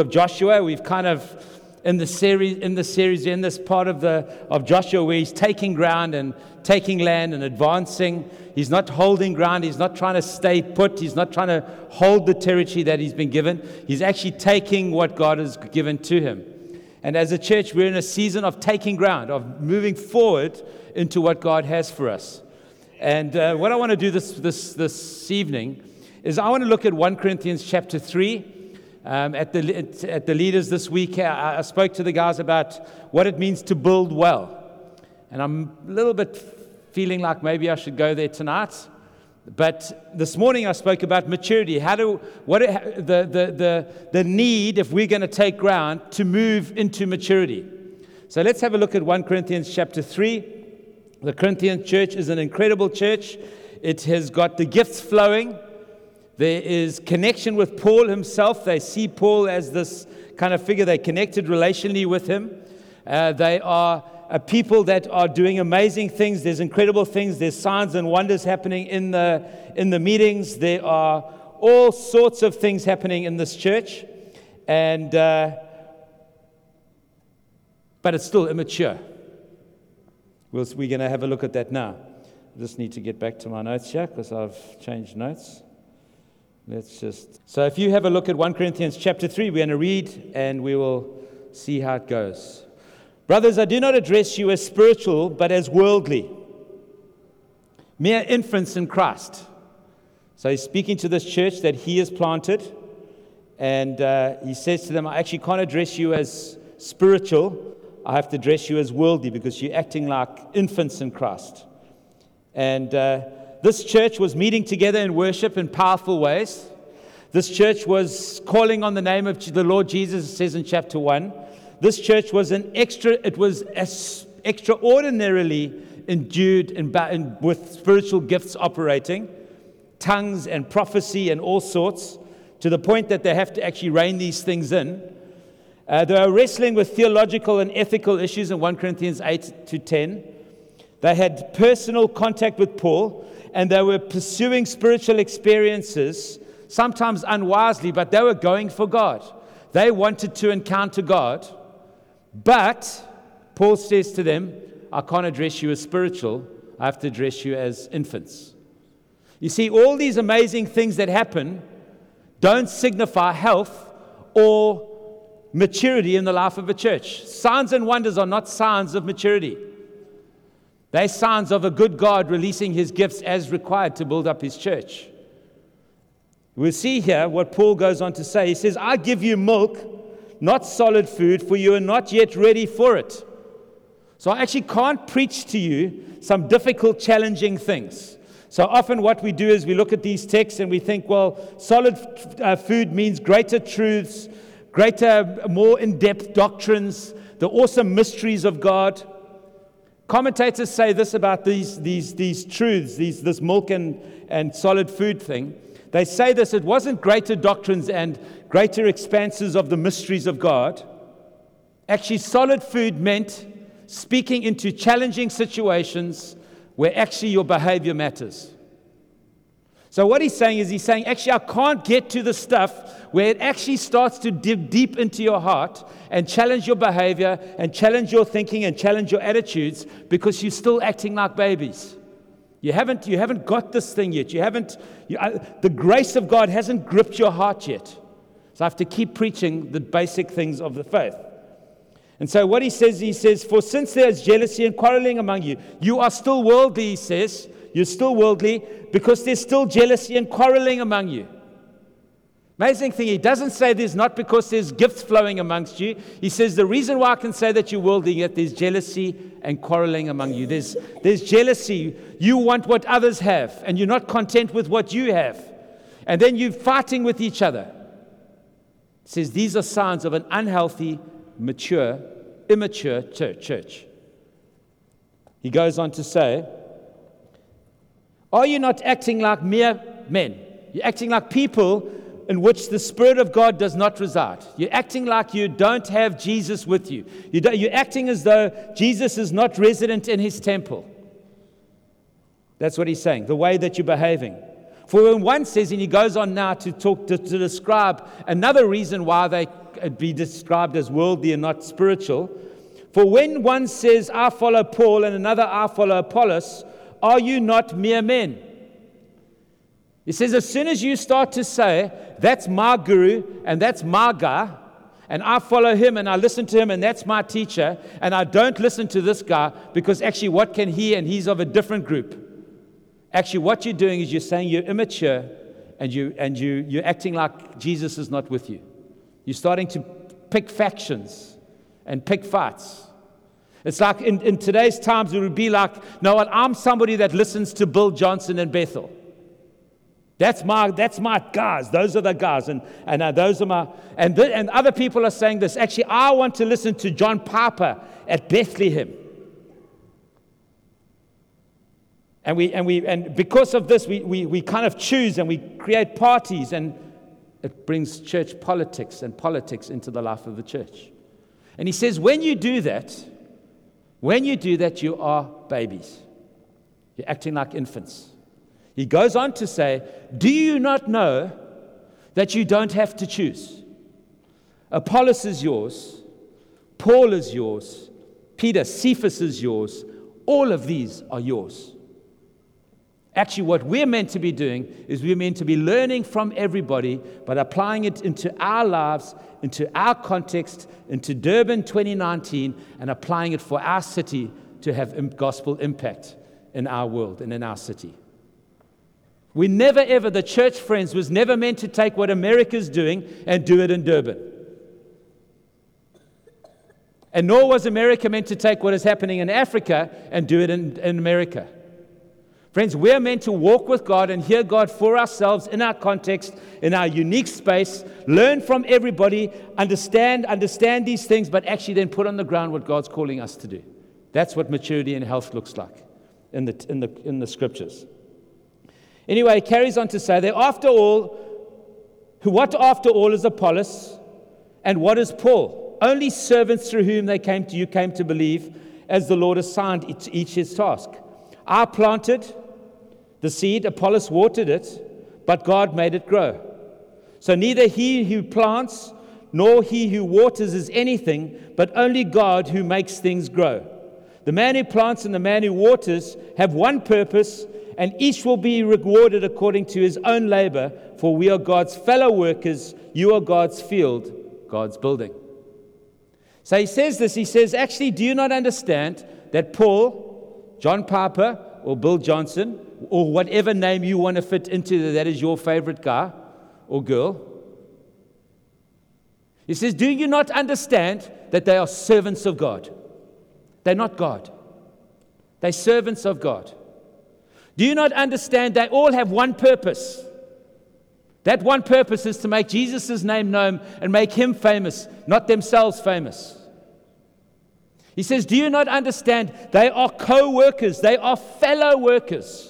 of Joshua. We've kind of in the series in the series in this part of the of Joshua where he's taking ground and taking land and advancing. He's not holding ground. He's not trying to stay put. He's not trying to hold the territory that he's been given. He's actually taking what God has given to him. And as a church, we're in a season of taking ground, of moving forward into what God has for us. And uh, what I want to do this, this, this evening is I want to look at 1 Corinthians chapter 3. Um, at, the, at the leaders this week, I, I spoke to the guys about what it means to build well. And I'm a little bit feeling like maybe I should go there tonight. But this morning I spoke about maturity. How do, what, the, the, the, the need, if we're going to take ground, to move into maturity. So let's have a look at 1 Corinthians chapter 3. The Corinthian church is an incredible church. It has got the gifts flowing. There is connection with Paul himself. They see Paul as this kind of figure. They connected relationally with him. Uh, they are a people that are doing amazing things. There's incredible things. There's signs and wonders happening in the, in the meetings. There are all sorts of things happening in this church. And, uh, but it's still immature. We'll, we're going to have a look at that now. I just need to get back to my notes here because I've changed notes. Let's just. So if you have a look at 1 Corinthians chapter 3, we're going to read and we will see how it goes. Brothers, I do not address you as spiritual, but as worldly, mere infants in Christ. So he's speaking to this church that he has planted, and uh, he says to them, I actually can't address you as spiritual, I have to address you as worldly because you're acting like infants in Christ. And uh, this church was meeting together in worship in powerful ways. This church was calling on the name of the Lord Jesus, it says in chapter 1. This church was an extra, it was extraordinarily endued in, in, with spiritual gifts operating, tongues and prophecy and all sorts, to the point that they have to actually rein these things in. Uh, they are wrestling with theological and ethical issues in 1 Corinthians 8 to 10. They had personal contact with Paul and they were pursuing spiritual experiences, sometimes unwisely, but they were going for God. They wanted to encounter God, but Paul says to them, I can't address you as spiritual, I have to address you as infants. You see, all these amazing things that happen don't signify health or maturity in the life of a church. Signs and wonders are not signs of maturity. They're signs of a good God releasing his gifts as required to build up his church. We'll see here what Paul goes on to say. He says, I give you milk, not solid food, for you are not yet ready for it. So I actually can't preach to you some difficult, challenging things. So often, what we do is we look at these texts and we think, well, solid uh, food means greater truths, greater, more in depth doctrines, the awesome mysteries of God. Commentators say this about these, these, these truths, these, this milk and, and solid food thing. They say this it wasn't greater doctrines and greater expanses of the mysteries of God. Actually, solid food meant speaking into challenging situations where actually your behavior matters. So, what he's saying is, he's saying, actually, I can't get to the stuff where it actually starts to dig deep into your heart and challenge your behavior and challenge your thinking and challenge your attitudes because you're still acting like babies. You haven't, you haven't got this thing yet. You haven't, you, uh, the grace of God hasn't gripped your heart yet. So I have to keep preaching the basic things of the faith. And so what he says, he says, For since there is jealousy and quarreling among you, you are still worldly, he says. You're still worldly because there's still jealousy and quarreling among you. Amazing thing, he doesn't say there's not because there's gifts flowing amongst you. He says the reason why I can say that you're worldly, yet there's jealousy and quarreling among you. There's, there's jealousy. You want what others have, and you're not content with what you have. And then you're fighting with each other. He says these are signs of an unhealthy, mature, immature church. He goes on to say, are you not acting like mere men? You're acting like people in which the Spirit of God does not reside. You're acting like you don't have Jesus with you. You're acting as though Jesus is not resident in his temple. That's what he's saying, the way that you're behaving. For when one says, and he goes on now to talk to, to describe another reason why they be described as worldly and not spiritual. For when one says, I follow Paul, and another, I follow Apollos, are you not mere men? He says, as soon as you start to say, that's my guru and that's my guy, and I follow him and I listen to him and that's my teacher, and I don't listen to this guy because actually, what can he and he's of a different group? Actually, what you're doing is you're saying you're immature and, you, and you, you're acting like Jesus is not with you. You're starting to pick factions and pick fights. It's like in, in today's times, it would be like, no, I'm somebody that listens to Bill Johnson and Bethel. That's my, that's my guys. Those are the guys. And, and uh, those are my, and, the, and other people are saying this. Actually, I want to listen to John Piper at Bethlehem. And, we, and, we, and because of this, we, we, we kind of choose and we create parties, and it brings church politics and politics into the life of the church. And he says, when you do that, when you do that, you are babies. You're acting like infants. He goes on to say, Do you not know that you don't have to choose? Apollos is yours, Paul is yours, Peter, Cephas is yours. All of these are yours. Actually, what we're meant to be doing is we're meant to be learning from everybody, but applying it into our lives, into our context, into Durban 2019, and applying it for our city to have gospel impact in our world and in our city. We never ever, the church friends, was never meant to take what America's doing and do it in Durban. And nor was America meant to take what is happening in Africa and do it in, in America. Friends, we're meant to walk with God and hear God for ourselves in our context, in our unique space, learn from everybody, understand, understand these things, but actually then put on the ground what God's calling us to do. That's what maturity and health looks like in the, in the, in the scriptures. Anyway, he carries on to say that after all, what after all is Apollos, and what is Paul? Only servants through whom they came to you came to believe, as the Lord assigned each his task. I planted the seed, Apollos watered it, but God made it grow. So neither he who plants nor he who waters is anything, but only God who makes things grow. The man who plants and the man who waters have one purpose, and each will be rewarded according to his own labor, for we are God's fellow workers, you are God's field, God's building. So he says this, he says, Actually, do you not understand that Paul, John Piper or Bill Johnson or whatever name you want to fit into that is your favorite guy or girl. He says, Do you not understand that they are servants of God? They're not God, they're servants of God. Do you not understand they all have one purpose? That one purpose is to make Jesus' name known and make him famous, not themselves famous. He says, Do you not understand? They are co workers, they are fellow workers.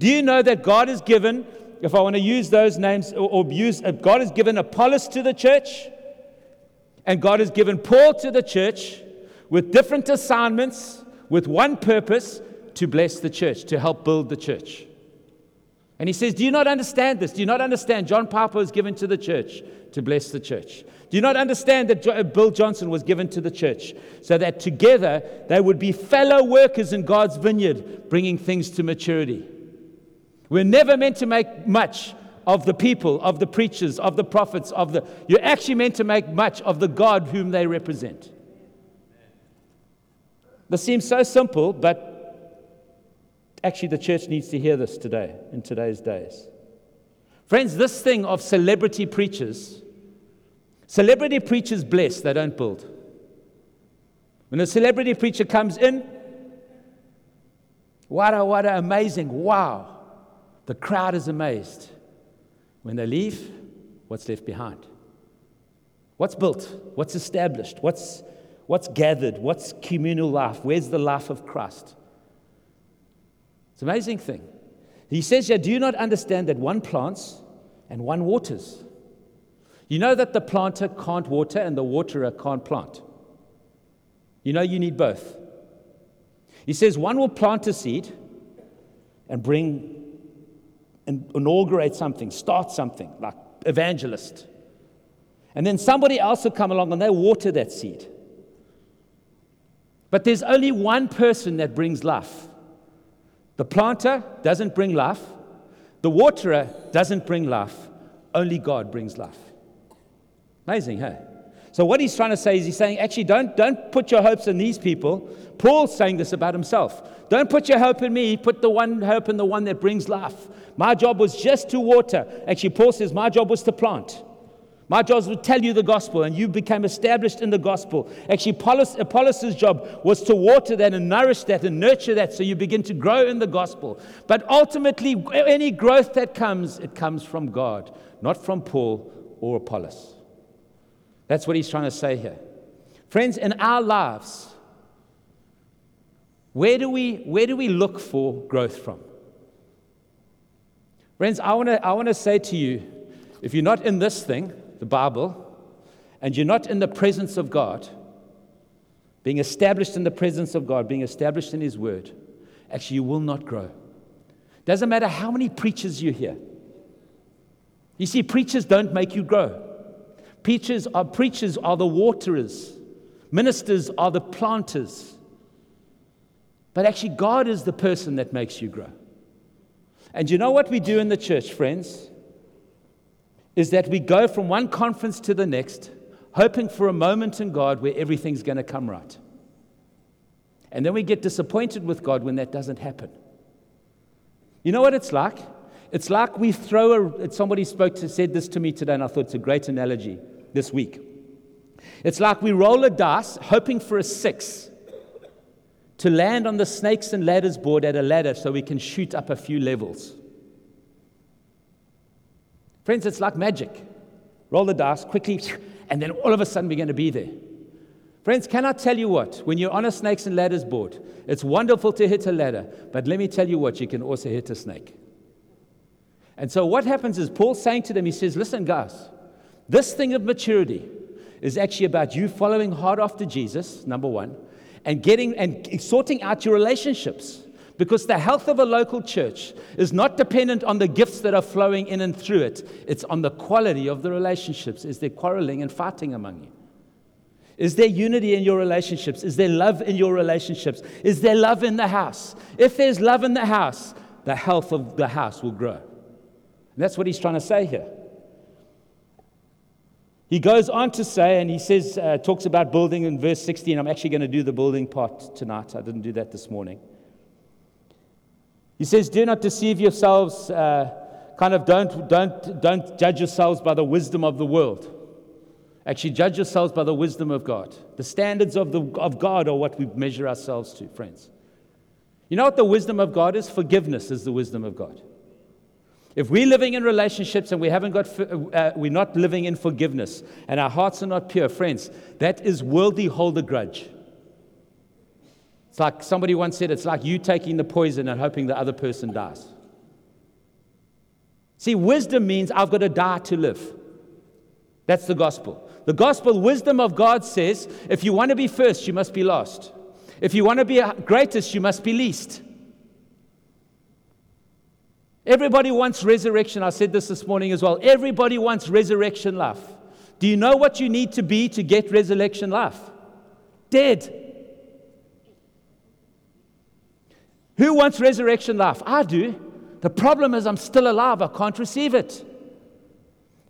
Do you know that God has given, if I want to use those names, or, or use, uh, God has given Apollos to the church, and God has given Paul to the church with different assignments, with one purpose to bless the church, to help build the church. And he says, Do you not understand this? Do you not understand? John Piper was given to the church to bless the church. Do you not understand that uh, Bill Johnson was given to the church so that together they would be fellow workers in God's vineyard, bringing things to maturity? We're never meant to make much of the people, of the preachers, of the prophets, of the. You're actually meant to make much of the God whom they represent. This seems so simple, but actually the church needs to hear this today, in today's days. Friends, this thing of celebrity preachers Celebrity preachers bless, they don't build. When a celebrity preacher comes in, what a, what a amazing, wow. The crowd is amazed. When they leave, what's left behind? What's built? What's established? What's, what's gathered? What's communal life? Where's the life of Christ? It's an amazing thing. He says here, Do you not understand that one plants and one waters? You know that the planter can't water and the waterer can't plant. You know you need both. He says one will plant a seed and bring and inaugurate something, start something, like evangelist. And then somebody else will come along and they water that seed. But there's only one person that brings life. The planter doesn't bring life, the waterer doesn't bring life. Only God brings life. Amazing, huh? So, what he's trying to say is he's saying, actually, don't, don't put your hopes in these people. Paul's saying this about himself. Don't put your hope in me, put the one hope in the one that brings life. My job was just to water. Actually, Paul says, my job was to plant. My job was to tell you the gospel, and you became established in the gospel. Actually, Apollos, Apollos' job was to water that and nourish that and nurture that so you begin to grow in the gospel. But ultimately, any growth that comes, it comes from God, not from Paul or Apollos. That's what he's trying to say here. Friends, in our lives, where do we, where do we look for growth from? Friends, I want to I wanna say to you if you're not in this thing, the Bible, and you're not in the presence of God, being established in the presence of God, being established in His Word, actually, you will not grow. Doesn't matter how many preachers you hear. You see, preachers don't make you grow. Preachers are, preachers are the waterers, ministers are the planters. But actually, God is the person that makes you grow. And you know what we do in the church, friends? Is that we go from one conference to the next, hoping for a moment in God where everything's going to come right. And then we get disappointed with God when that doesn't happen. You know what it's like? It's like we throw a, somebody spoke to, said this to me today, and I thought it's a great analogy this week. It's like we roll a dice hoping for a six to land on the snakes and ladders board at a ladder so we can shoot up a few levels. Friends, it's like magic. Roll the dice quickly, and then all of a sudden we're going to be there. Friends, can I tell you what? When you're on a snakes and ladders board, it's wonderful to hit a ladder, but let me tell you what, you can also hit a snake. And so what happens is Paul's saying to them, he says, Listen, guys, this thing of maturity is actually about you following hard after Jesus, number one, and getting and sorting out your relationships. Because the health of a local church is not dependent on the gifts that are flowing in and through it. It's on the quality of the relationships. Is there quarreling and fighting among you? Is there unity in your relationships? Is there love in your relationships? Is there love in the house? If there's love in the house, the health of the house will grow. And that's what he's trying to say here. He goes on to say, and he says, uh, talks about building in verse 16. I'm actually going to do the building part tonight. I didn't do that this morning. He says, Do not deceive yourselves, uh, kind of don't, don't, don't judge yourselves by the wisdom of the world. Actually, judge yourselves by the wisdom of God. The standards of, the, of God are what we measure ourselves to, friends. You know what the wisdom of God is? Forgiveness is the wisdom of God. If we're living in relationships and we haven't got, uh, we're not living in forgiveness and our hearts are not pure, friends, that is worldly hold a grudge. It's like somebody once said, it's like you taking the poison and hoping the other person dies. See, wisdom means I've got to die to live. That's the gospel. The gospel wisdom of God says if you want to be first, you must be last. If you want to be greatest, you must be least. Everybody wants resurrection. I said this this morning as well. Everybody wants resurrection life. Do you know what you need to be to get resurrection life? Dead. Who wants resurrection life? I do. The problem is I'm still alive. I can't receive it.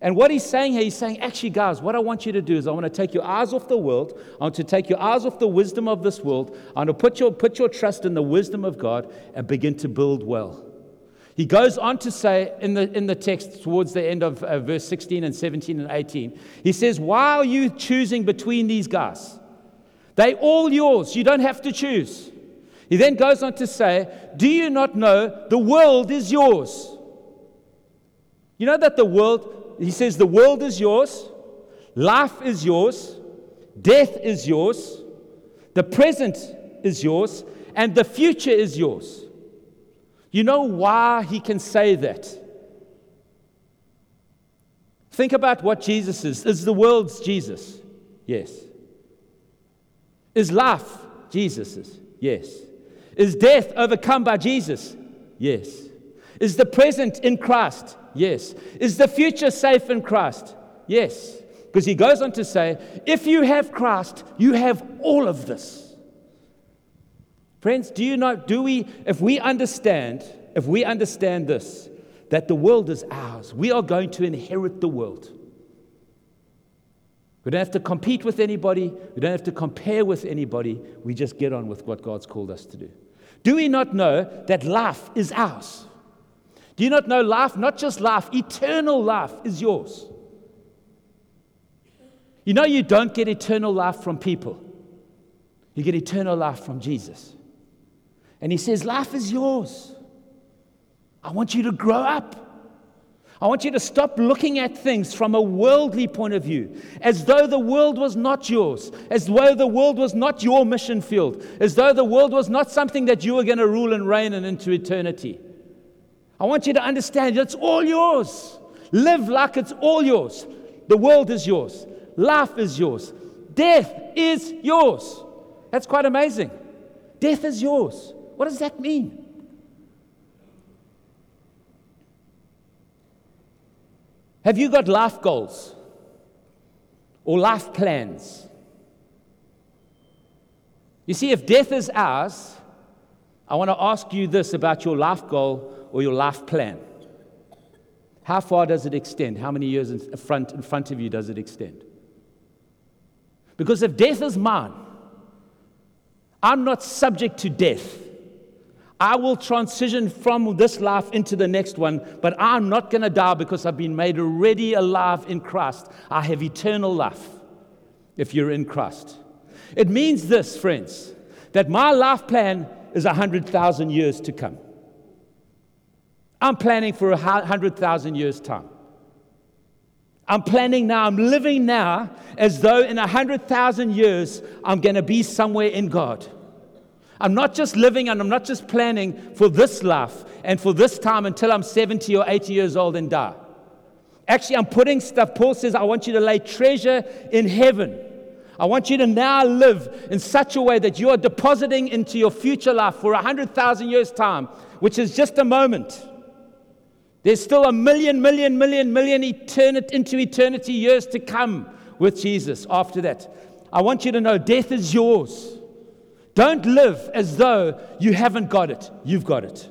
And what he's saying here, he's saying, actually, guys, what I want you to do is I want to take your eyes off the world. I want to take your eyes off the wisdom of this world. I want to put your, put your trust in the wisdom of God and begin to build well. He goes on to say in the, in the text towards the end of uh, verse 16 and 17 and 18, he says, Why are you choosing between these guys? They all yours. You don't have to choose. He then goes on to say, Do you not know the world is yours? You know that the world, he says, the world is yours, life is yours, death is yours, the present is yours, and the future is yours. You know why he can say that? Think about what Jesus is. Is the world's Jesus? Yes. Is life Jesus's? Yes. Is death overcome by Jesus? Yes. Is the present in Christ? Yes. Is the future safe in Christ? Yes. Because he goes on to say, if you have Christ, you have all of this. Friends, do you know, do we, if we understand, if we understand this, that the world is ours, we are going to inherit the world. We don't have to compete with anybody. We don't have to compare with anybody. We just get on with what God's called us to do. Do we not know that life is ours? Do you not know life, not just life, eternal life is yours? You know, you don't get eternal life from people, you get eternal life from Jesus. And He says, Life is yours. I want you to grow up. I want you to stop looking at things from a worldly point of view, as though the world was not yours, as though the world was not your mission field, as though the world was not something that you were going to rule and reign in into eternity. I want you to understand it's all yours. Live like it's all yours. The world is yours, life is yours, death is yours. That's quite amazing. Death is yours. What does that mean? Have you got life goals or life plans? You see, if death is ours, I want to ask you this about your life goal or your life plan. How far does it extend? How many years in front, in front of you does it extend? Because if death is mine, I'm not subject to death. I will transition from this life into the next one, but I'm not going to die because I've been made already alive in Christ. I have eternal life if you're in Christ. It means this, friends, that my life plan is 100,000 years to come. I'm planning for 100,000 years' time. I'm planning now, I'm living now as though in 100,000 years I'm going to be somewhere in God. I'm not just living and I'm not just planning for this life and for this time until I'm 70 or 80 years old and die. Actually, I'm putting stuff. Paul says, I want you to lay treasure in heaven. I want you to now live in such a way that you are depositing into your future life for 100,000 years' time, which is just a moment. There's still a million, million, million, million eternity, into eternity years to come with Jesus after that. I want you to know death is yours. Don't live as though you haven't got it. You've got it.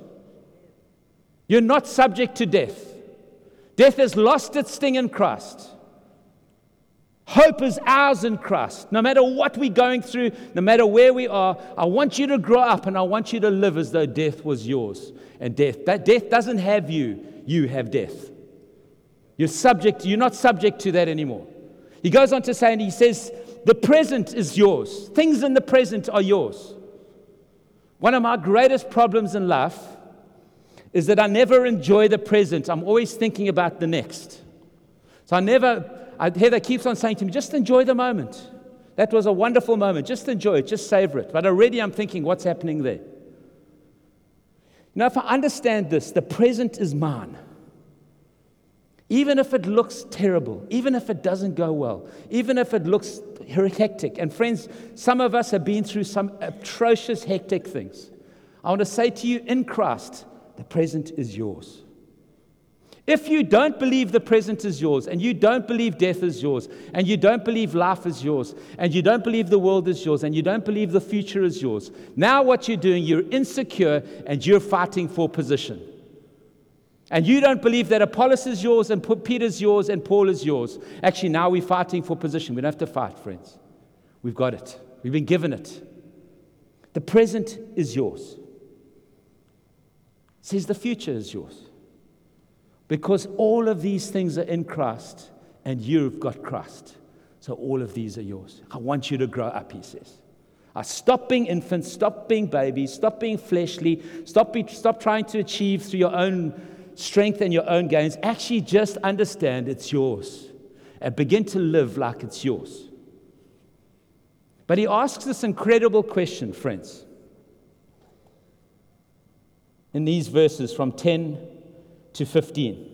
You're not subject to death. Death has lost its sting in Christ. Hope is ours in Christ. No matter what we're going through, no matter where we are, I want you to grow up and I want you to live as though death was yours. And death, that death doesn't have you, you have death. You're subject, you're not subject to that anymore. He goes on to say, and he says, the present is yours. Things in the present are yours. One of my greatest problems in life is that I never enjoy the present. I'm always thinking about the next. So I never, I, Heather keeps on saying to me, just enjoy the moment. That was a wonderful moment. Just enjoy it, just savor it. But already I'm thinking, what's happening there? Now, if I understand this, the present is mine. Even if it looks terrible, even if it doesn't go well, even if it looks hectic. And friends, some of us have been through some atrocious, hectic things. I want to say to you, in Christ, the present is yours. If you don't believe the present is yours, and you don't believe death is yours, and you don't believe life is yours, and you don't believe the world is yours, and you don't believe the future is yours, now what you're doing, you're insecure and you're fighting for position and you don't believe that Apollos is yours and Peter's yours and Paul is yours, actually, now we're fighting for position. We don't have to fight, friends. We've got it, we've been given it. The present is yours. It says the future is yours. Because all of these things are in Christ and you've got Christ. So all of these are yours. I want you to grow up, he says. I stop being infants, stop being babies, stop being fleshly, stop, be, stop trying to achieve through your own strength and your own gains. Actually, just understand it's yours and begin to live like it's yours. But he asks this incredible question, friends, in these verses from 10 to 15.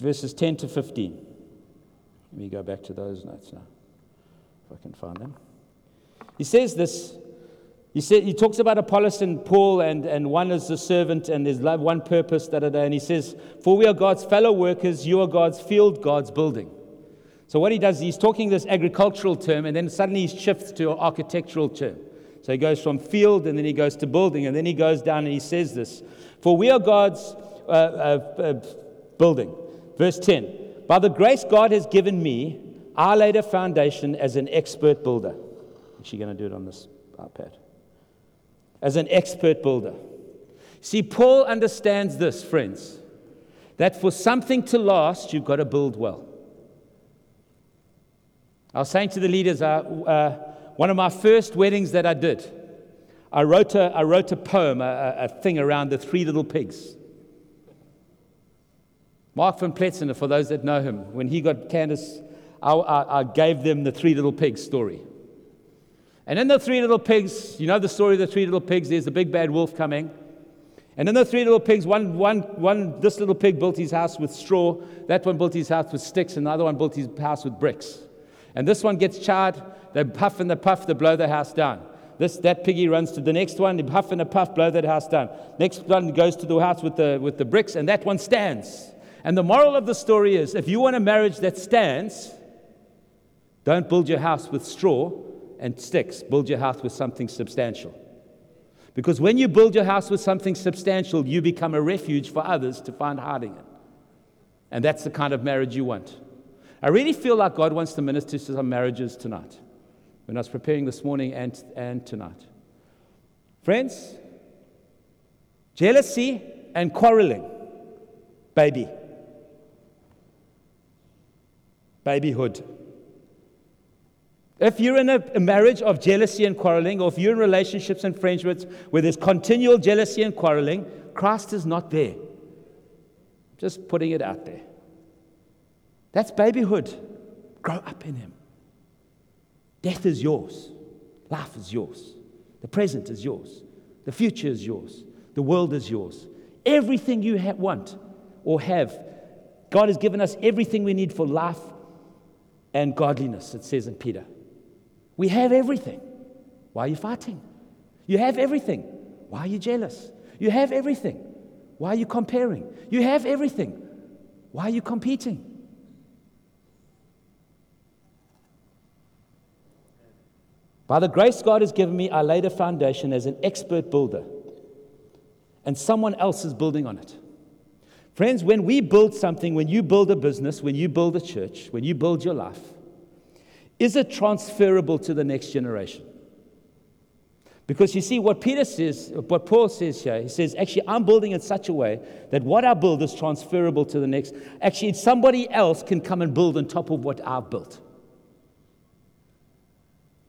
Verses 10 to 15. Let me go back to those notes now, if I can find them. He says this He, said, he talks about Apollos and Paul, and, and one is the servant, and there's one purpose, da, da, da, and he says, For we are God's fellow workers, you are God's field, God's building. So what he does, he's talking this agricultural term, and then suddenly he shifts to an architectural term. So he goes from field, and then he goes to building, and then he goes down and he says this For we are God's uh, uh, uh, building. Verse 10 By the grace God has given me, I laid a foundation as an expert builder. Is she going to do it on this iPad? As an expert builder. See, Paul understands this, friends, that for something to last, you've got to build well. I was saying to the leaders, uh, uh, one of my first weddings that I did, I wrote a, I wrote a poem, a, a thing around the three little pigs. Mark van Pletzner, for those that know him, when he got Candace, I, I, I gave them the three little pigs story. And then the three little pigs, you know the story of the three little pigs, there's the big bad wolf coming. And then the three little pigs, one, one, one, this little pig built his house with straw, that one built his house with sticks, and the other one built his house with bricks. And this one gets charred, they puff and they puff, they blow the house down. This, that piggy runs to the next one, they puff and they puff, blow that house down. Next one goes to the house with the, with the bricks, and that one stands. And the moral of the story is if you want a marriage that stands, don't build your house with straw and sticks, build your house with something substantial. Because when you build your house with something substantial, you become a refuge for others to find hiding in. And that's the kind of marriage you want. I really feel like God wants to minister to some marriages tonight when I was preparing this morning and, and tonight. Friends, jealousy and quarreling, baby. Babyhood. If you're in a, marriage of jealousy and quarreling, or if you're in relationships and friendships where there's continual jealousy and quarreling, Christ is not there. Just putting it out there. That's babyhood. Grow up in Him. Death is yours, life is yours, the present is yours, the future is yours, the world is yours. Everything you ha- want or have, God has given us everything we need for life and godliness, it says in Peter. We have everything. Why are you fighting? You have everything. Why are you jealous? You have everything. Why are you comparing? You have everything. Why are you competing? By the grace God has given me, I laid a foundation as an expert builder, and someone else is building on it. Friends, when we build something, when you build a business, when you build a church, when you build your life, is it transferable to the next generation? Because you see, what Peter says, what Paul says here, he says, actually, I'm building in such a way that what I build is transferable to the next. Actually, somebody else can come and build on top of what I've built.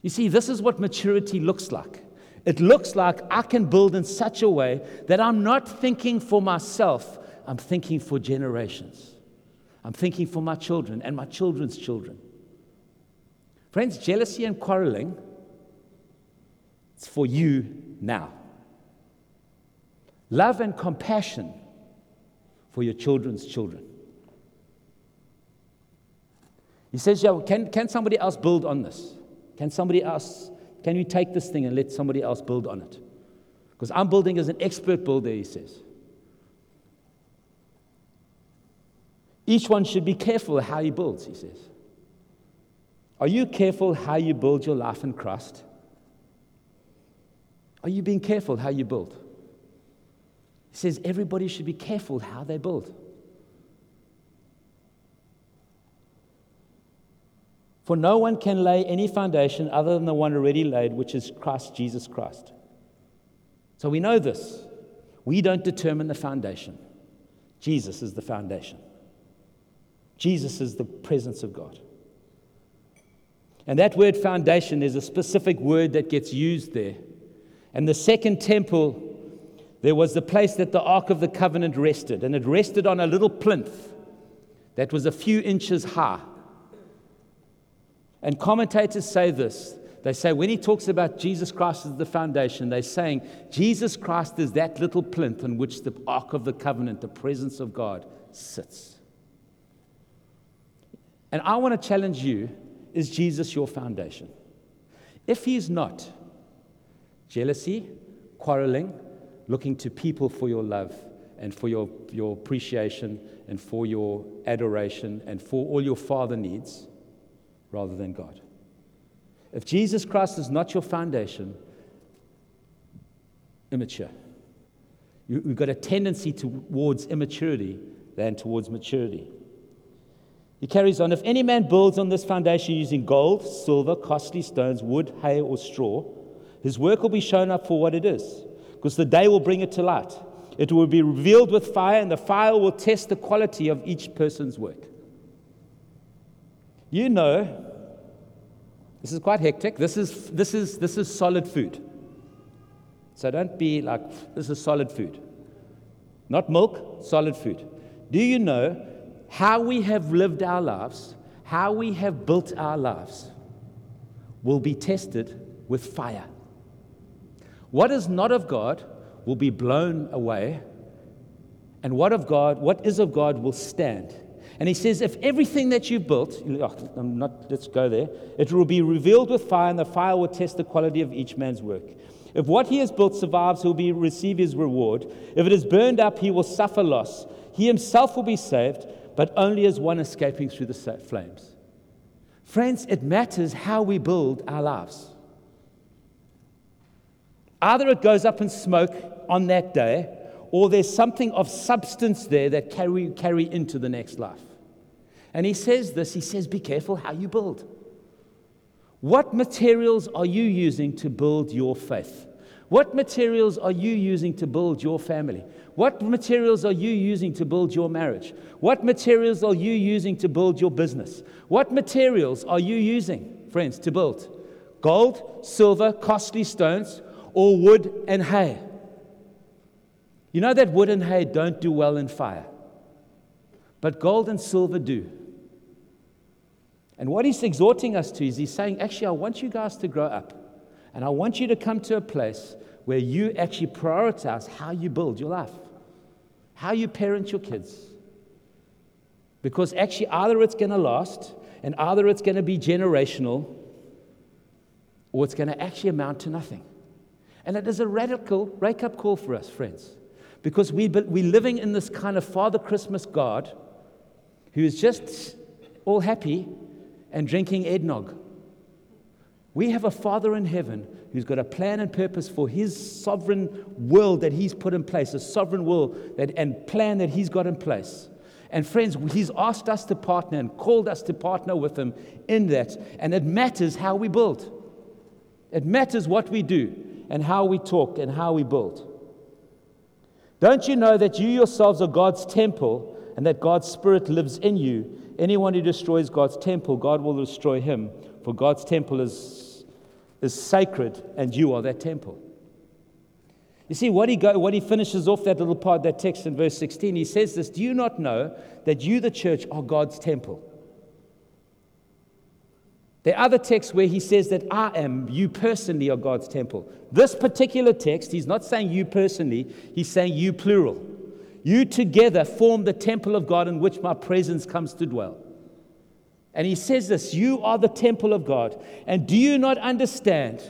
You see, this is what maturity looks like. It looks like I can build in such a way that I'm not thinking for myself, I'm thinking for generations. I'm thinking for my children and my children's children. Friends, jealousy and quarreling, it's for you now. Love and compassion for your children's children. He says, yeah, can, can somebody else build on this? Can somebody else, can you take this thing and let somebody else build on it? Because I'm building as an expert builder, he says. Each one should be careful how he builds, he says. Are you careful how you build your life in Christ? Are you being careful how you build? He says everybody should be careful how they build. For no one can lay any foundation other than the one already laid, which is Christ Jesus Christ. So we know this. We don't determine the foundation, Jesus is the foundation. Jesus is the presence of God. And that word foundation is a specific word that gets used there. And the second temple, there was the place that the Ark of the Covenant rested, and it rested on a little plinth that was a few inches high. And commentators say this. They say when he talks about Jesus Christ as the foundation, they're saying Jesus Christ is that little plinth on which the Ark of the Covenant, the presence of God, sits. And I want to challenge you is Jesus your foundation? If he's not, jealousy, quarreling, looking to people for your love and for your, your appreciation and for your adoration and for all your father needs rather than God. If Jesus Christ is not your foundation, immature. You, have got a tendency towards immaturity than towards maturity. He carries on If any man builds on this foundation using gold, silver, costly stones, wood, hay, or straw, his work will be shown up for what it is, because the day will bring it to light. It will be revealed with fire, and the fire will test the quality of each person's work. You know, this is quite hectic. This is, this is, this is solid food. So don't be like, this is solid food. Not milk, solid food. Do you know how we have lived our lives, how we have built our lives, will be tested with fire? What is not of God will be blown away, and what of God, what is of God will stand. And he says, if everything that you've built, oh, I'm not, let's go there, it will be revealed with fire, and the fire will test the quality of each man's work. If what he has built survives, he'll be, receive his reward. If it is burned up, he will suffer loss. He himself will be saved, but only as one escaping through the flames. Friends, it matters how we build our lives. Either it goes up in smoke on that day, or there's something of substance there that carry, carry into the next life. And he says this he says, Be careful how you build. What materials are you using to build your faith? What materials are you using to build your family? What materials are you using to build your marriage? What materials are you using to build your business? What materials are you using, friends, to build? Gold, silver, costly stones, or wood and hay? You know that wood and hay don't do well in fire, but gold and silver do. And what he's exhorting us to is he's saying, actually, I want you guys to grow up. And I want you to come to a place where you actually prioritize how you build your life, how you parent your kids. Because actually, either it's going to last, and either it's going to be generational, or it's going to actually amount to nothing. And it is a radical wake up call for us, friends, because we, we're living in this kind of Father Christmas God who is just all happy and drinking eggnog. We have a Father in heaven who's got a plan and purpose for his sovereign world that he's put in place, a sovereign will that, and plan that he's got in place. And friends, he's asked us to partner and called us to partner with him in that. And it matters how we build. It matters what we do and how we talk and how we build. Don't you know that you yourselves are God's temple and that God's Spirit lives in you? Anyone who destroys God's temple, God will destroy him, for God's temple is, is sacred, and you are that temple. You see, what he, go, what he finishes off that little part, that text in verse 16, he says this Do you not know that you, the church, are God's temple? There are other texts where he says that I am, you personally are God's temple. This particular text, he's not saying you personally, he's saying you plural. You together form the temple of God in which my presence comes to dwell. And he says this You are the temple of God. And do you not understand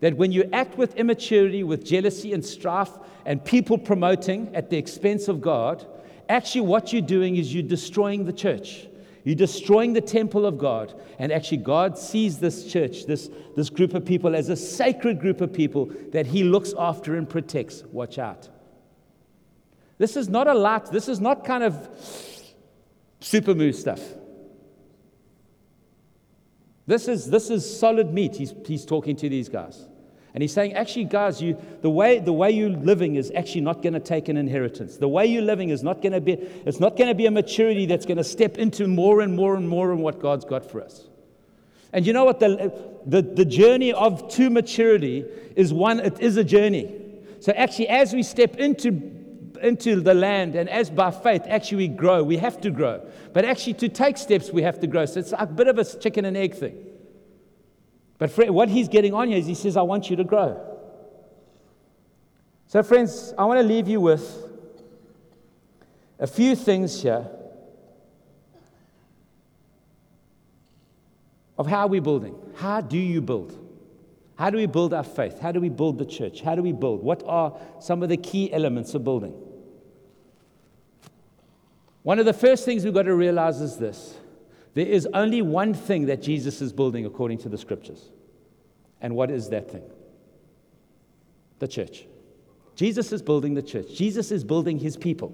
that when you act with immaturity, with jealousy and strife, and people promoting at the expense of God, actually what you're doing is you're destroying the church. You're destroying the temple of God. And actually, God sees this church, this, this group of people, as a sacred group of people that He looks after and protects. Watch out. This is not a lot. This is not kind of super move stuff. This is, this is solid meat. He's, he's talking to these guys. And he's saying, actually, guys, you, the, way, the way you're living is actually not going to take an inheritance. The way you're living is not going to be, it's not going to be a maturity that's going to step into more and more and more of what God's got for us. And you know what? The, the, the journey of to maturity is one, it is a journey. So actually, as we step into into the land, and as by faith, actually we grow. We have to grow. But actually, to take steps, we have to grow. So it's a bit of a chicken and egg thing. But what he's getting on here is he says, I want you to grow. So, friends, I want to leave you with a few things here of how we're building. How do you build? How do we build our faith? How do we build the church? How do we build? What are some of the key elements of building? One of the first things we've got to realize is this there is only one thing that Jesus is building according to the scriptures. And what is that thing? The church. Jesus is building the church. Jesus is building his people.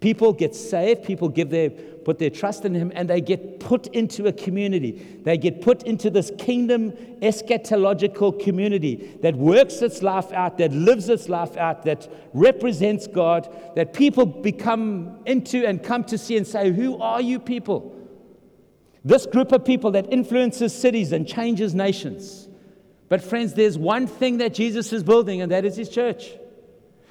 People get saved, people give their, put their trust in Him, and they get put into a community. They get put into this kingdom eschatological community that works its life out, that lives its life out, that represents God, that people become into and come to see and say, Who are you people? This group of people that influences cities and changes nations. But, friends, there's one thing that Jesus is building, and that is His church.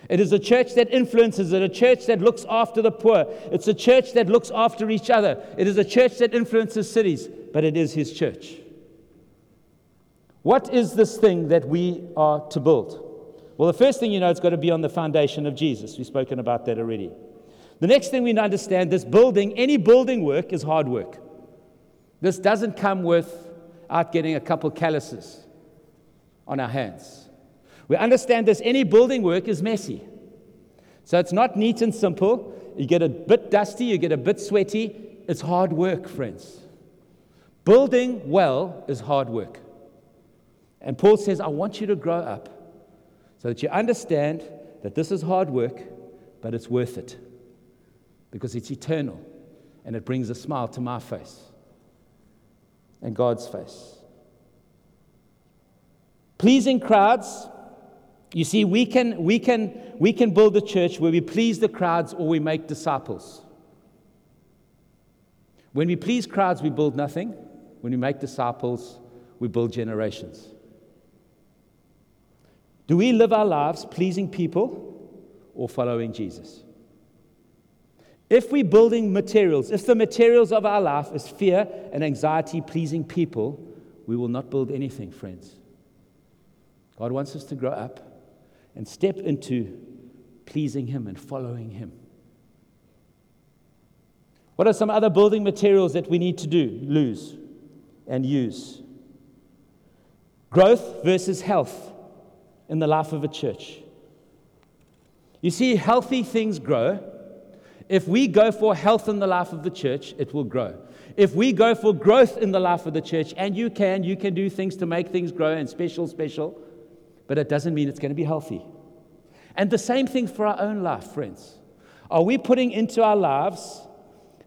It is a church that influences it, a church that looks after the poor. It's a church that looks after each other. It is a church that influences cities, but it is his church. What is this thing that we are to build? Well, the first thing you know, it's got to be on the foundation of Jesus. We've spoken about that already. The next thing we need to understand this building, any building work is hard work. This doesn't come without getting a couple calluses on our hands. We understand this any building work is messy. So it's not neat and simple. You get a bit dusty, you get a bit sweaty. It's hard work, friends. Building well is hard work. And Paul says, I want you to grow up so that you understand that this is hard work, but it's worth it because it's eternal and it brings a smile to my face and God's face. Pleasing crowds you see, we can, we, can, we can build a church where we please the crowds or we make disciples. When we please crowds, we build nothing. When we make disciples, we build generations. Do we live our lives pleasing people or following Jesus? If we're building materials, if the materials of our life is fear and anxiety pleasing people, we will not build anything, friends. God wants us to grow up and step into pleasing Him and following Him. What are some other building materials that we need to do, lose, and use? Growth versus health in the life of a church. You see, healthy things grow. If we go for health in the life of the church, it will grow. If we go for growth in the life of the church, and you can, you can do things to make things grow and special, special, but it doesn't mean it's going to be healthy. And the same thing for our own life, friends. Are we putting into our lives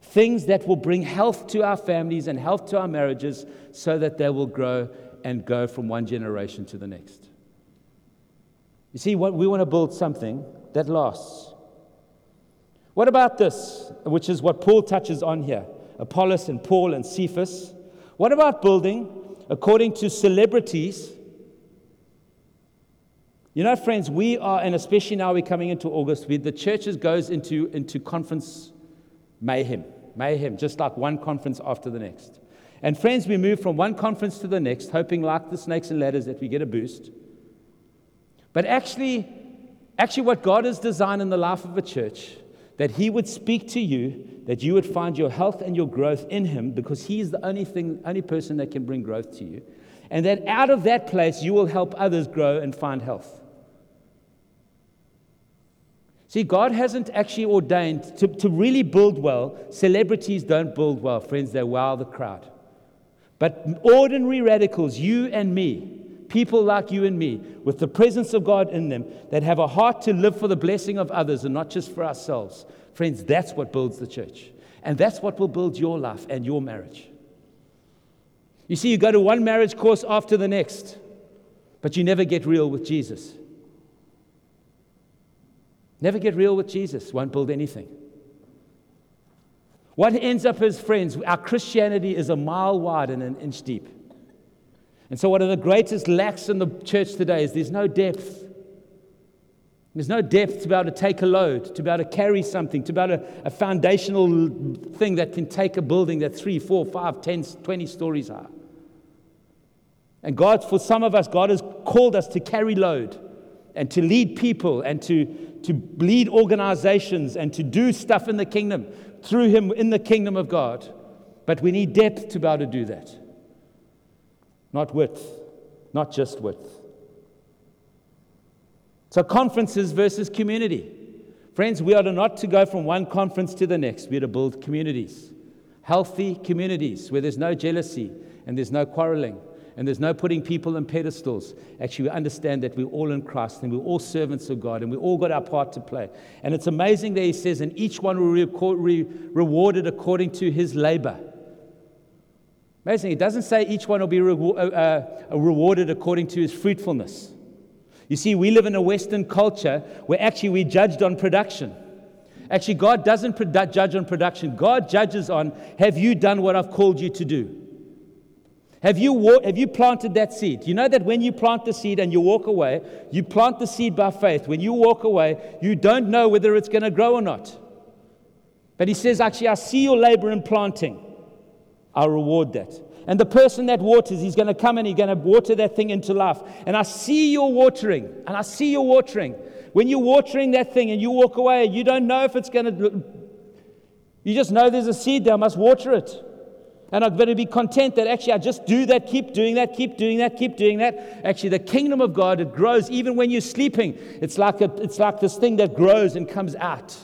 things that will bring health to our families and health to our marriages so that they will grow and go from one generation to the next? You see, we want to build something that lasts. What about this, which is what Paul touches on here Apollos and Paul and Cephas? What about building according to celebrities you know, friends, we are, and especially now we're coming into August, we, the churches goes into, into conference mayhem, mayhem, just like one conference after the next. And friends, we move from one conference to the next, hoping like the snakes and ladders that we get a boost. But actually, actually what God has designed in the life of a church, that He would speak to you, that you would find your health and your growth in Him, because He is the only thing, only person that can bring growth to you. And that out of that place, you will help others grow and find health. See, God hasn't actually ordained to, to really build well. Celebrities don't build well, friends, they wow the crowd. But ordinary radicals, you and me, people like you and me, with the presence of God in them, that have a heart to live for the blessing of others and not just for ourselves, friends, that's what builds the church. And that's what will build your life and your marriage. You see, you go to one marriage course after the next, but you never get real with Jesus. Never get real with Jesus, won't build anything. What ends up as friends, our Christianity is a mile wide and an inch deep. And so, one of the greatest lacks in the church today is there's no depth. There's no depth to be able to take a load, to be able to carry something, to be able to a foundational thing that can take a building that's three, four, five, ten, twenty stories high. And God, for some of us, God has called us to carry load and to lead people and to, to lead organizations and to do stuff in the kingdom through Him in the kingdom of God. But we need depth to be able to do that. Not width, not just width. So, conferences versus community. Friends, we are not to go from one conference to the next. We are to build communities, healthy communities where there's no jealousy and there's no quarreling and there's no putting people on pedestals. Actually, we understand that we're all in Christ and we're all servants of God and we all got our part to play. And it's amazing that he says, and each one will be rewarded according to his labor. Amazing. It doesn't say each one will be uh, uh, rewarded according to his fruitfulness. You see, we live in a Western culture where actually we're judged on production. Actually, God doesn't judge on production. God judges on have you done what I've called you to do? Have you, wa- have you planted that seed? You know that when you plant the seed and you walk away, you plant the seed by faith. When you walk away, you don't know whether it's going to grow or not. But he says, actually, I see your labor in planting. I'll reward that. And the person that waters, he's going to come and he's going to water that thing into life. And I see your watering, and I see your watering. When you're watering that thing and you walk away, you don't know if it's going to. You just know there's a seed there, I must water it. And I'm going to be content that actually I just do that, keep doing that, keep doing that, keep doing that. Actually, the kingdom of God, it grows even when you're sleeping. It's like, a, it's like this thing that grows and comes out.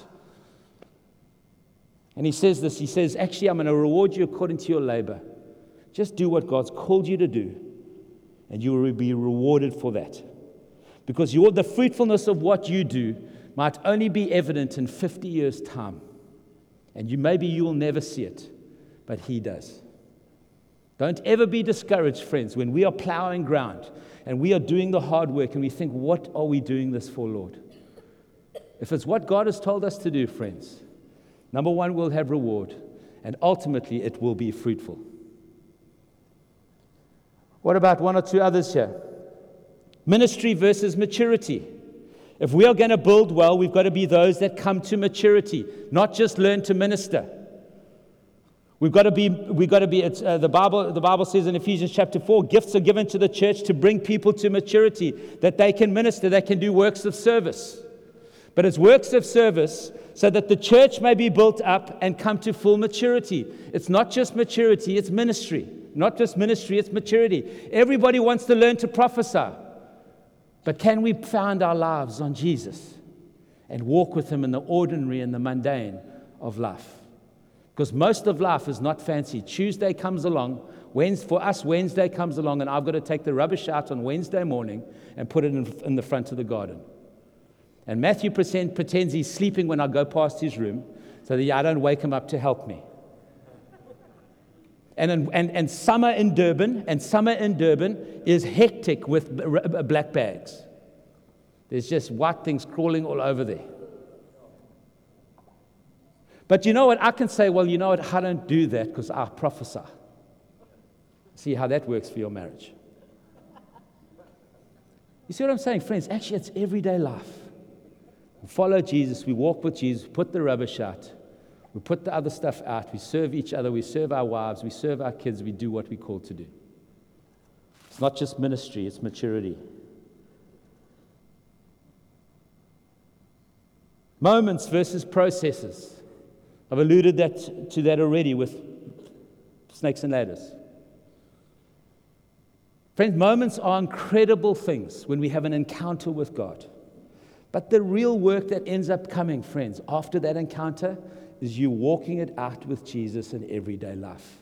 And he says this He says, Actually, I'm going to reward you according to your labor. Just do what God's called you to do, and you will be rewarded for that. Because you the fruitfulness of what you do might only be evident in 50 years' time. And you, maybe you will never see it, but He does. Don't ever be discouraged, friends, when we are plowing ground and we are doing the hard work and we think, what are we doing this for, Lord? If it's what God has told us to do, friends, number one, we'll have reward, and ultimately it will be fruitful. What about one or two others here? Ministry versus maturity. If we are going to build well, we've got to be those that come to maturity, not just learn to minister. We've got to be, we've got to be uh, the, Bible, the Bible says in Ephesians chapter 4 gifts are given to the church to bring people to maturity, that they can minister, they can do works of service. But it's works of service so that the church may be built up and come to full maturity. It's not just maturity, it's ministry. Not just ministry, it's maturity. Everybody wants to learn to prophesy. But can we found our lives on Jesus and walk with Him in the ordinary and the mundane of life? Because most of life is not fancy. Tuesday comes along, Wednesday, for us, Wednesday comes along, and I've got to take the rubbish out on Wednesday morning and put it in, in the front of the garden. And Matthew pretend, pretends he's sleeping when I go past his room so that I don't wake him up to help me. And, and, and summer in Durban, and summer in Durban is hectic with black bags. There's just white things crawling all over there. But you know what? I can say, well, you know what? I don't do that because I prophesy. See how that works for your marriage. You see what I'm saying, friends? Actually, it's everyday life. We follow Jesus, we walk with Jesus, we put the rubbish out. We put the other stuff out. We serve each other. We serve our wives. We serve our kids. We do what we're called to do. It's not just ministry, it's maturity. Moments versus processes. I've alluded that, to that already with snakes and ladders. Friends, moments are incredible things when we have an encounter with God. But the real work that ends up coming, friends, after that encounter is you walking it out with Jesus in everyday life.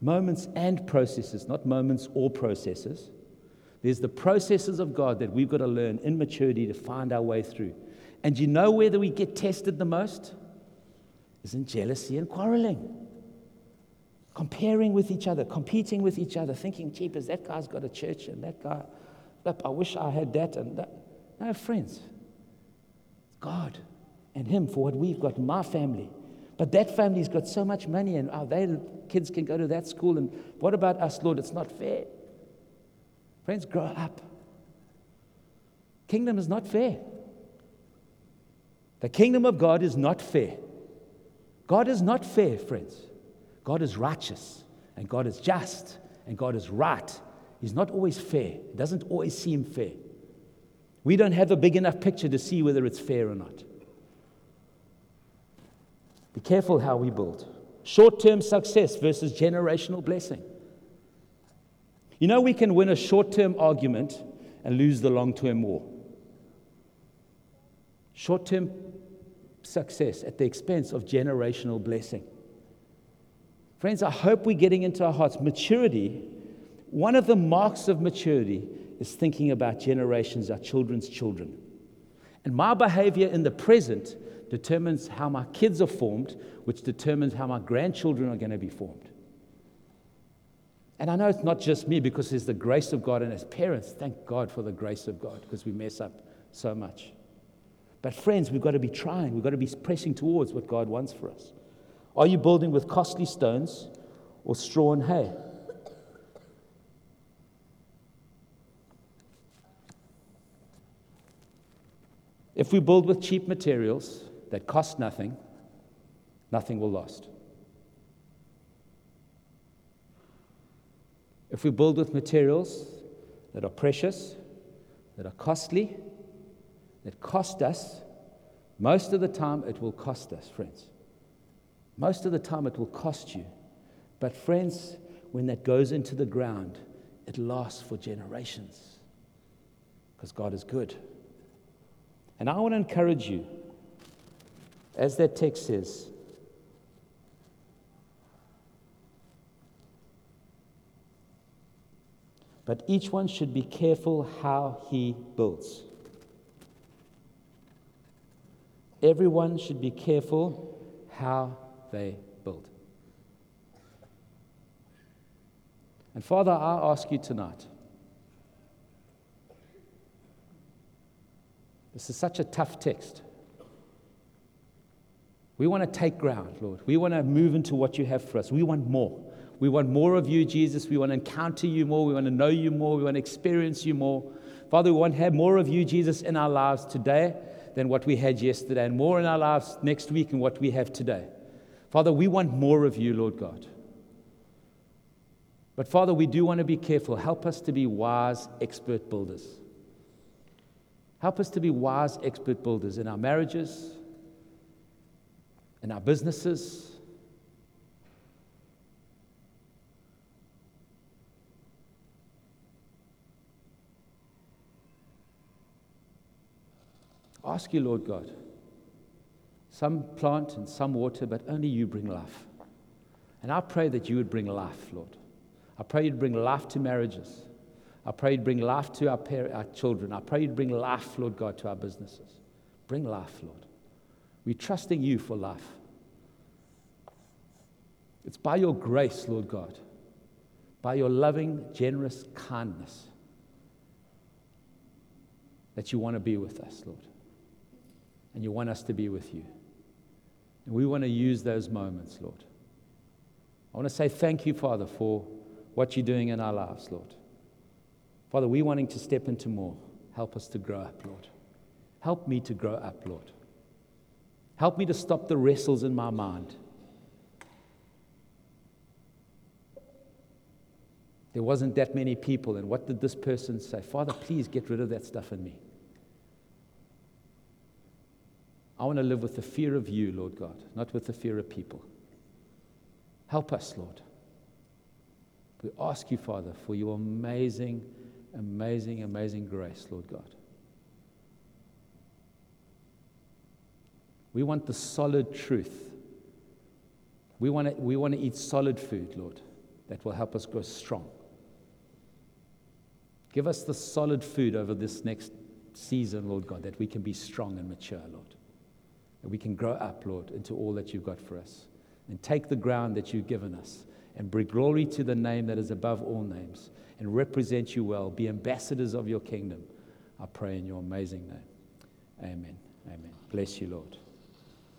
Moments and processes, not moments or processes. There's the processes of God that we've got to learn in maturity to find our way through. And you know where we get tested the most? Is in jealousy and quarreling. Comparing with each other, competing with each other, thinking, cheapers, that guy's got a church and that guy, I wish I had that and that. No, friends, God and Him for what we've got my family. But that family's got so much money, and oh, their kids can go to that school. And what about us, Lord? It's not fair. Friends, grow up. Kingdom is not fair. The kingdom of God is not fair. God is not fair, friends. God is righteous, and God is just, and God is right. He's not always fair, it doesn't always seem fair. We don't have a big enough picture to see whether it's fair or not. Be careful how we build. Short term success versus generational blessing. You know, we can win a short term argument and lose the long term war. Short term success at the expense of generational blessing. Friends, I hope we're getting into our hearts maturity. One of the marks of maturity is thinking about generations, our children's children. And my behavior in the present determines how my kids are formed, which determines how my grandchildren are going to be formed. And I know it's not just me because there's the grace of God, and as parents, thank God for the grace of God because we mess up so much. But, friends, we've got to be trying, we've got to be pressing towards what God wants for us. Are you building with costly stones or straw and hay? If we build with cheap materials that cost nothing, nothing will last. If we build with materials that are precious, that are costly, that cost us, most of the time it will cost us, friends. Most of the time it will cost you. But, friends, when that goes into the ground, it lasts for generations because God is good. And I want to encourage you, as that text says, but each one should be careful how he builds. Everyone should be careful how they build. And Father, I ask you tonight. This is such a tough text. We want to take ground, Lord. We want to move into what you have for us. We want more. We want more of you, Jesus. We want to encounter you more. We want to know you more. We want to experience you more. Father, we want to have more of you, Jesus, in our lives today than what we had yesterday, and more in our lives next week than what we have today. Father, we want more of you, Lord God. But Father, we do want to be careful. Help us to be wise, expert builders. Help us to be wise, expert builders in our marriages, in our businesses. Ask you, Lord God. Some plant and some water, but only you bring life. And I pray that you would bring life, Lord. I pray you'd bring life to marriages. I pray you'd bring life to our, par- our children. I pray you'd bring life, Lord God, to our businesses. Bring life, Lord. We're trusting you for life. It's by your grace, Lord God, by your loving, generous kindness that you want to be with us, Lord. And you want us to be with you. And we want to use those moments, Lord. I want to say thank you, Father, for what you're doing in our lives, Lord. Father, we're wanting to step into more. Help us to grow up, Lord. Help me to grow up, Lord. Help me to stop the wrestles in my mind. There wasn't that many people, and what did this person say? Father, please get rid of that stuff in me. I want to live with the fear of you, Lord God, not with the fear of people. Help us, Lord. We ask you, Father, for your amazing, amazing, amazing grace, Lord God. We want the solid truth. We want to, we want to eat solid food, Lord, that will help us grow strong. Give us the solid food over this next season, Lord God, that we can be strong and mature, Lord that we can grow up, Lord, into all that you've got for us. And take the ground that you've given us and bring glory to the name that is above all names and represent you well. Be ambassadors of your kingdom. I pray in your amazing name. Amen. Amen. Bless you, Lord.